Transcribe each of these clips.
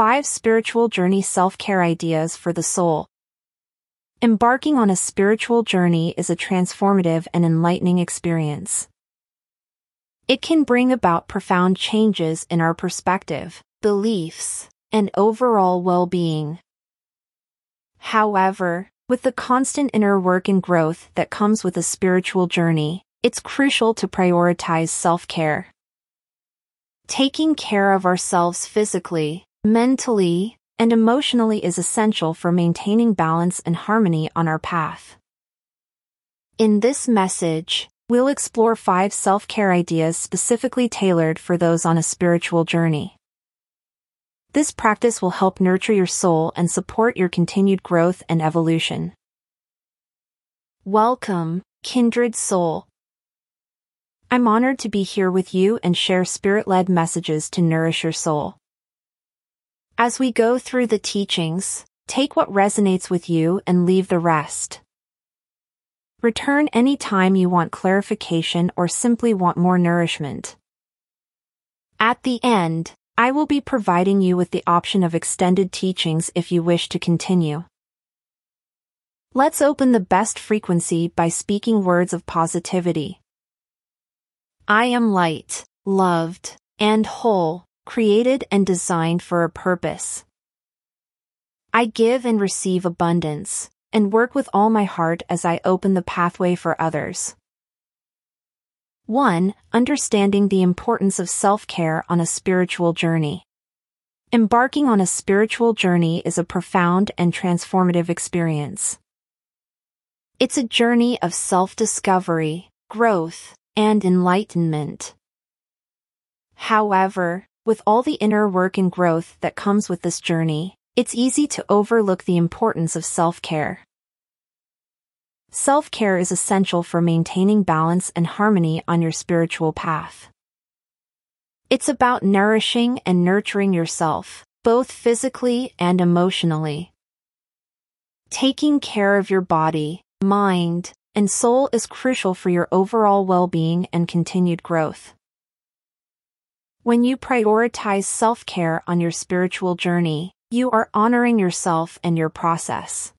5 Spiritual Journey Self-Care Ideas for the Soul. Embarking on a spiritual journey is a transformative and enlightening experience. It can bring about profound changes in our perspective, beliefs, and overall well-being. However, with the constant inner work and growth that comes with a spiritual journey, it's crucial to prioritize self-care. Taking care of ourselves physically, mentally, and emotionally is essential for maintaining balance and harmony on our path. In this message, we'll explore five self-care ideas specifically tailored for those on a spiritual journey. This practice will help nurture your soul and support your continued growth and evolution. Welcome, kindred soul. I'm honored to be here with you and share spirit-led messages to nourish your soul. As we go through the teachings, take what resonates with you and leave the rest. Return any time you want clarification or simply want more nourishment. At the end, I will be providing you with the option of extended teachings if you wish to continue. Let's open the best frequency by speaking words of positivity. I am light, loved, and whole, created and designed for a purpose. I give and receive abundance, and work with all my heart as I open the pathway for others. 1. Understanding the importance of self-care on a spiritual journey. Embarking on a spiritual journey is a profound and transformative experience. It's a journey of self-discovery, growth, and enlightenment. However, with all the inner work and growth that comes with this journey, it's easy to overlook the importance of self-care. Self-care is essential for maintaining balance and harmony on your spiritual path. It's about nourishing and nurturing yourself, both physically and emotionally. Taking care of your body, mind, and soul is crucial for your overall well-being and continued growth. When you prioritize self-care on your spiritual journey, you are honoring yourself and your process.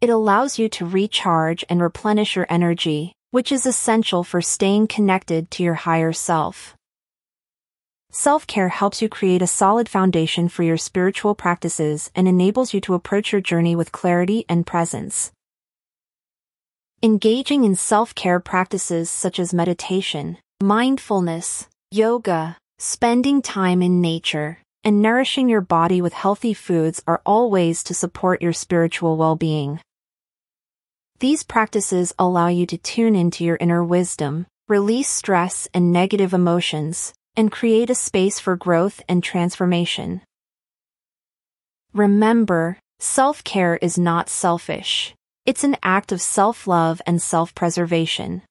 It allows you to recharge and replenish your energy, which is essential for staying connected to your higher self. Self-care helps you create a solid foundation for your spiritual practices and enables you to approach your journey with clarity and presence. Engaging in self-care practices such as meditation, mindfulness, yoga, spending time in nature, and nourishing your body with healthy foods are all ways to support your spiritual well-being. These practices allow you to tune into your inner wisdom, release stress and negative emotions, and create a space for growth and transformation. Remember, self-care is not selfish. It's an act of self-love and self-preservation.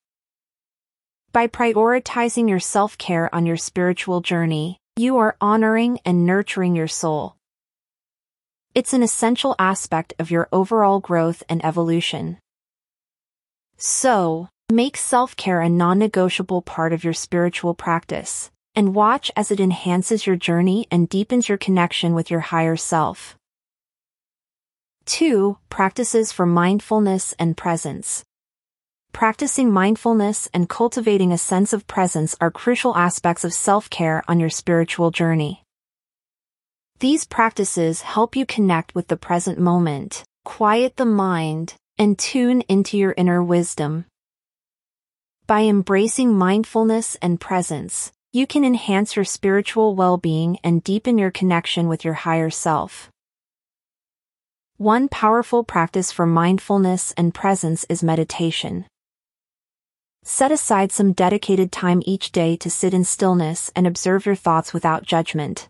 By prioritizing your self-care on your spiritual journey, you are honoring and nurturing your soul. It's an essential aspect of your overall growth and evolution. So, make self-care a non-negotiable part of your spiritual practice, and watch as it enhances your journey and deepens your connection with your higher self. 2. Practices for mindfulness and presence. Practicing mindfulness and cultivating a sense of presence are crucial aspects of self-care on your spiritual journey. These practices help you connect with the present moment, quiet the mind, and tune into your inner wisdom. By embracing mindfulness and presence, you can enhance your spiritual well-being and deepen your connection with your higher self. One powerful practice for mindfulness and presence is meditation. Set aside some dedicated time each day to sit in stillness and observe your thoughts without judgment.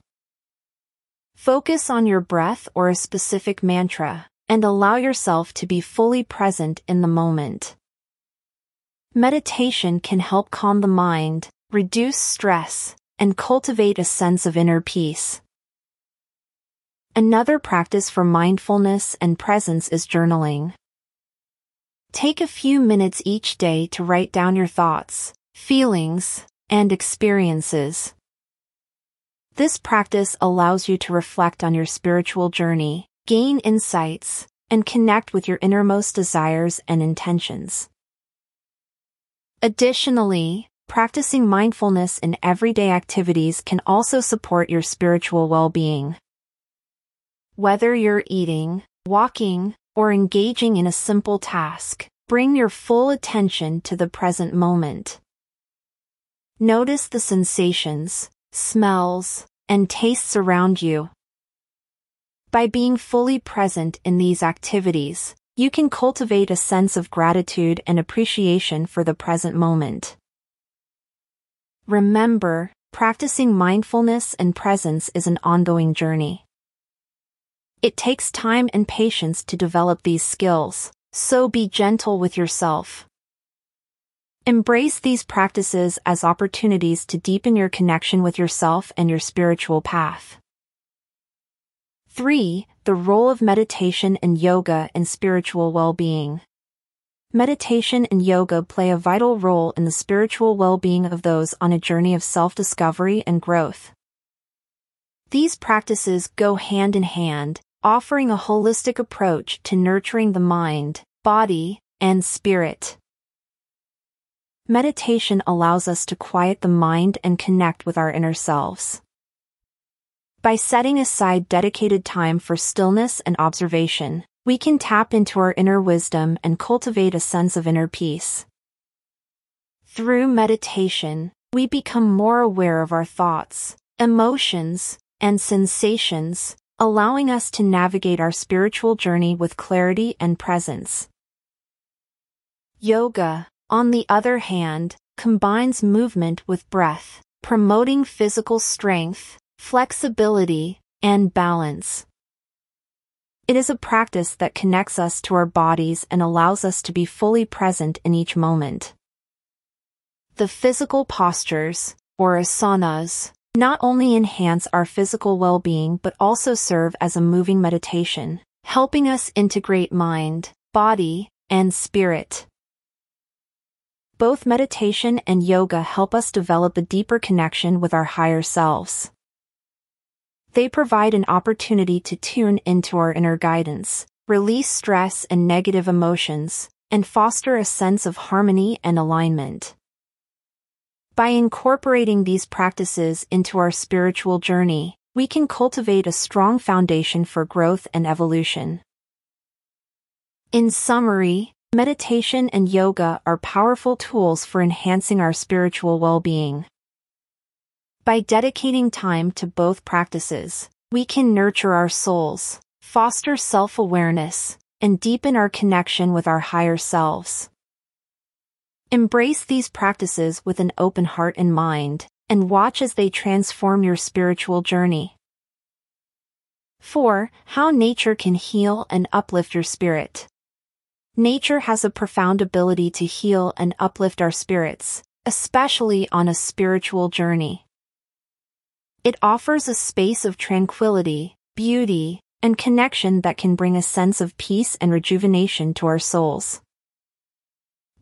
Focus on your breath or a specific mantra, and allow yourself to be fully present in the moment. Meditation can help calm the mind, reduce stress, and cultivate a sense of inner peace. Another practice for mindfulness and presence is journaling. Take a few minutes each day to write down your thoughts, feelings, and experiences. This practice allows you to reflect on your spiritual journey, gain insights, and connect with your innermost desires and intentions. Additionally, practicing mindfulness in everyday activities can also support your spiritual well-being. Whether you're eating, walking, or engaging in a simple task, bring your full attention to the present moment. Notice the sensations, smells, and tastes around you. By being fully present in these activities, you can cultivate a sense of gratitude and appreciation for the present moment. Remember, practicing mindfulness and presence is an ongoing journey. It takes time and patience to develop these skills, so be gentle with yourself. Embrace these practices as opportunities to deepen your connection with yourself and your spiritual path. 3. The role of meditation and yoga in spiritual well-being. Meditation and yoga play a vital role in the spiritual well-being of those on a journey of self-discovery and growth. These practices go hand in hand, offering a holistic approach to nurturing the mind, body, and spirit. Meditation allows us to quiet the mind and connect with our inner selves. By setting aside dedicated time for stillness and observation, we can tap into our inner wisdom and cultivate a sense of inner peace. Through meditation, we become more aware of our thoughts, emotions, and sensations, allowing us to navigate our spiritual journey with clarity and presence. Yoga, on the other hand, combines movement with breath, promoting physical strength, flexibility, and balance. It is a practice that connects us to our bodies and allows us to be fully present in each moment. The physical postures, or asanas, not only enhance our physical well-being but also serve as a moving meditation, helping us integrate mind, body, and spirit. Both meditation and yoga help us develop a deeper connection with our higher selves. They provide an opportunity to tune into our inner guidance, release stress and negative emotions, and foster a sense of harmony and alignment. By incorporating these practices into our spiritual journey, we can cultivate a strong foundation for growth and evolution. In summary, Meditation and yoga are powerful tools for enhancing our spiritual well-being. By dedicating time to both practices, we can nurture our souls, foster self-awareness, and deepen our connection with our higher selves. Embrace these practices with an open heart and mind, and watch as they transform your spiritual journey. 4. How nature can heal and uplift your spirit. Nature has a profound ability to heal and uplift our spirits, especially on a spiritual journey. It offers a space of tranquility, beauty, and connection that can bring a sense of peace and rejuvenation to our souls.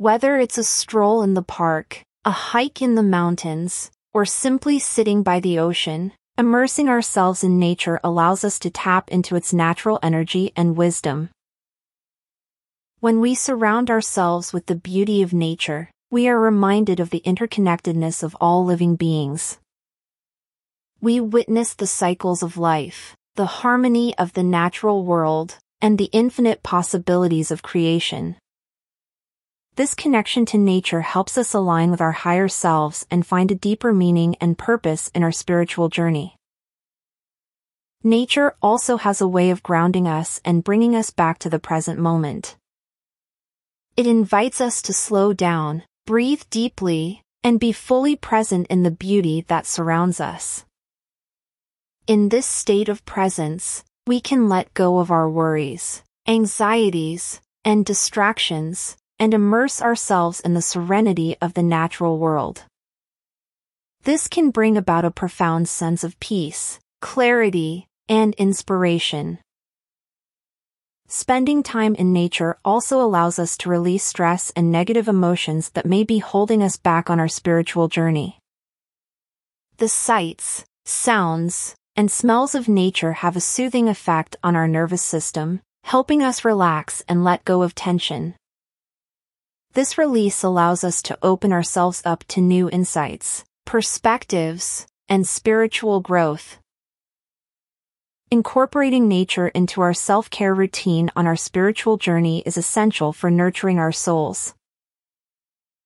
Whether it's a stroll in the park, a hike in the mountains, or simply sitting by the ocean, immersing ourselves in nature allows us to tap into its natural energy and wisdom. When we surround ourselves with the beauty of nature, we are reminded of the interconnectedness of all living beings. We witness the cycles of life, the harmony of the natural world, and the infinite possibilities of creation. This connection to nature helps us align with our higher selves and find a deeper meaning and purpose in our spiritual journey. Nature also has a way of grounding us and bringing us back to the present moment. It invites us to slow down, breathe deeply, and be fully present in the beauty that surrounds us. In this state of presence, we can let go of our worries, anxieties, and distractions, and immerse ourselves in the serenity of the natural world. This can bring about a profound sense of peace, clarity, and inspiration. Spending time in nature also allows us to release stress and negative emotions that may be holding us back on our spiritual journey. The sights, sounds, and smells of nature have a soothing effect on our nervous system, helping us relax and let go of tension. This release allows us to open ourselves up to new insights, perspectives, and spiritual growth. Incorporating nature into our self-care routine on our spiritual journey is essential for nurturing our souls.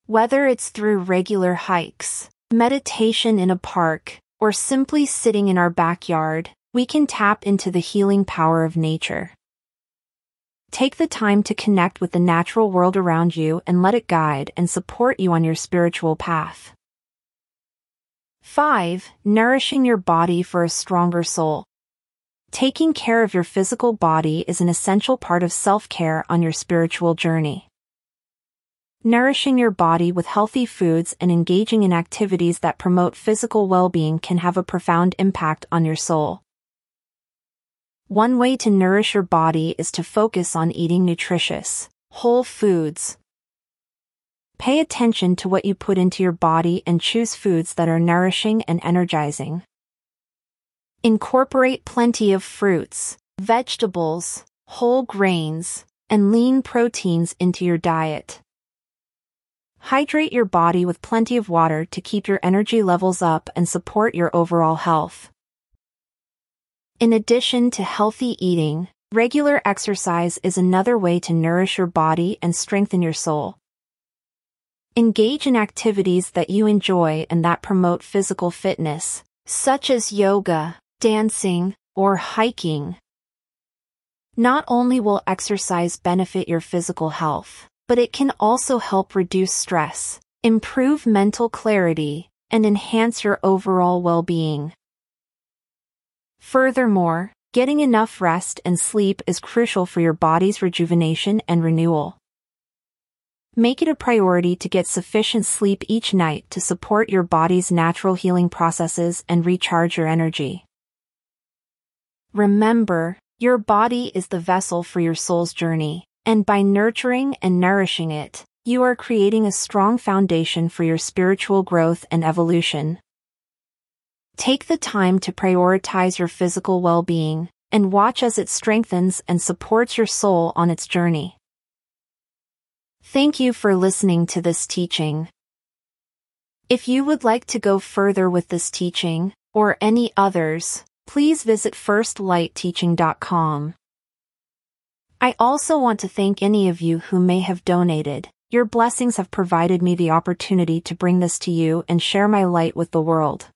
Whether it's through regular hikes, meditation in a park, or simply sitting in our backyard, we can tap into the healing power of nature. Take the time to connect with the natural world around you and let it guide and support you on your spiritual path. 5. Nourishing your body for a stronger soul. Taking care of your physical body is an essential part of self-care on your spiritual journey. Nourishing your body with healthy foods and engaging in activities that promote physical well-being can have a profound impact on your soul. One way to nourish your body is to focus on eating nutritious, whole foods. Pay attention to what you put into your body and choose foods that are nourishing and energizing. Incorporate plenty of fruits, vegetables, whole grains, and lean proteins into your diet. Hydrate your body with plenty of water to keep your energy levels up and support your overall health. In addition to healthy eating, regular exercise is another way to nourish your body and strengthen your soul. Engage in activities that you enjoy and that promote physical fitness, such as yoga, dancing, or hiking. Not only will exercise benefit your physical health, but it can also help reduce stress, improve mental clarity, and enhance your overall well-being. Furthermore, getting enough rest and sleep is crucial for your body's rejuvenation and renewal. Make it a priority to get sufficient sleep each night to support your body's natural healing processes and recharge your energy. Remember, your body is the vessel for your soul's journey, and by nurturing and nourishing it, you are creating a strong foundation for your spiritual growth and evolution. Take the time to prioritize your physical well-being, and watch as it strengthens and supports your soul on its journey. Thank you for listening to this teaching. If you would like to go further with this teaching, or any others, please visit firstlightteaching.com. I also want to thank any of you who may have donated. Your blessings have provided me the opportunity to bring this to you and share my light with the world.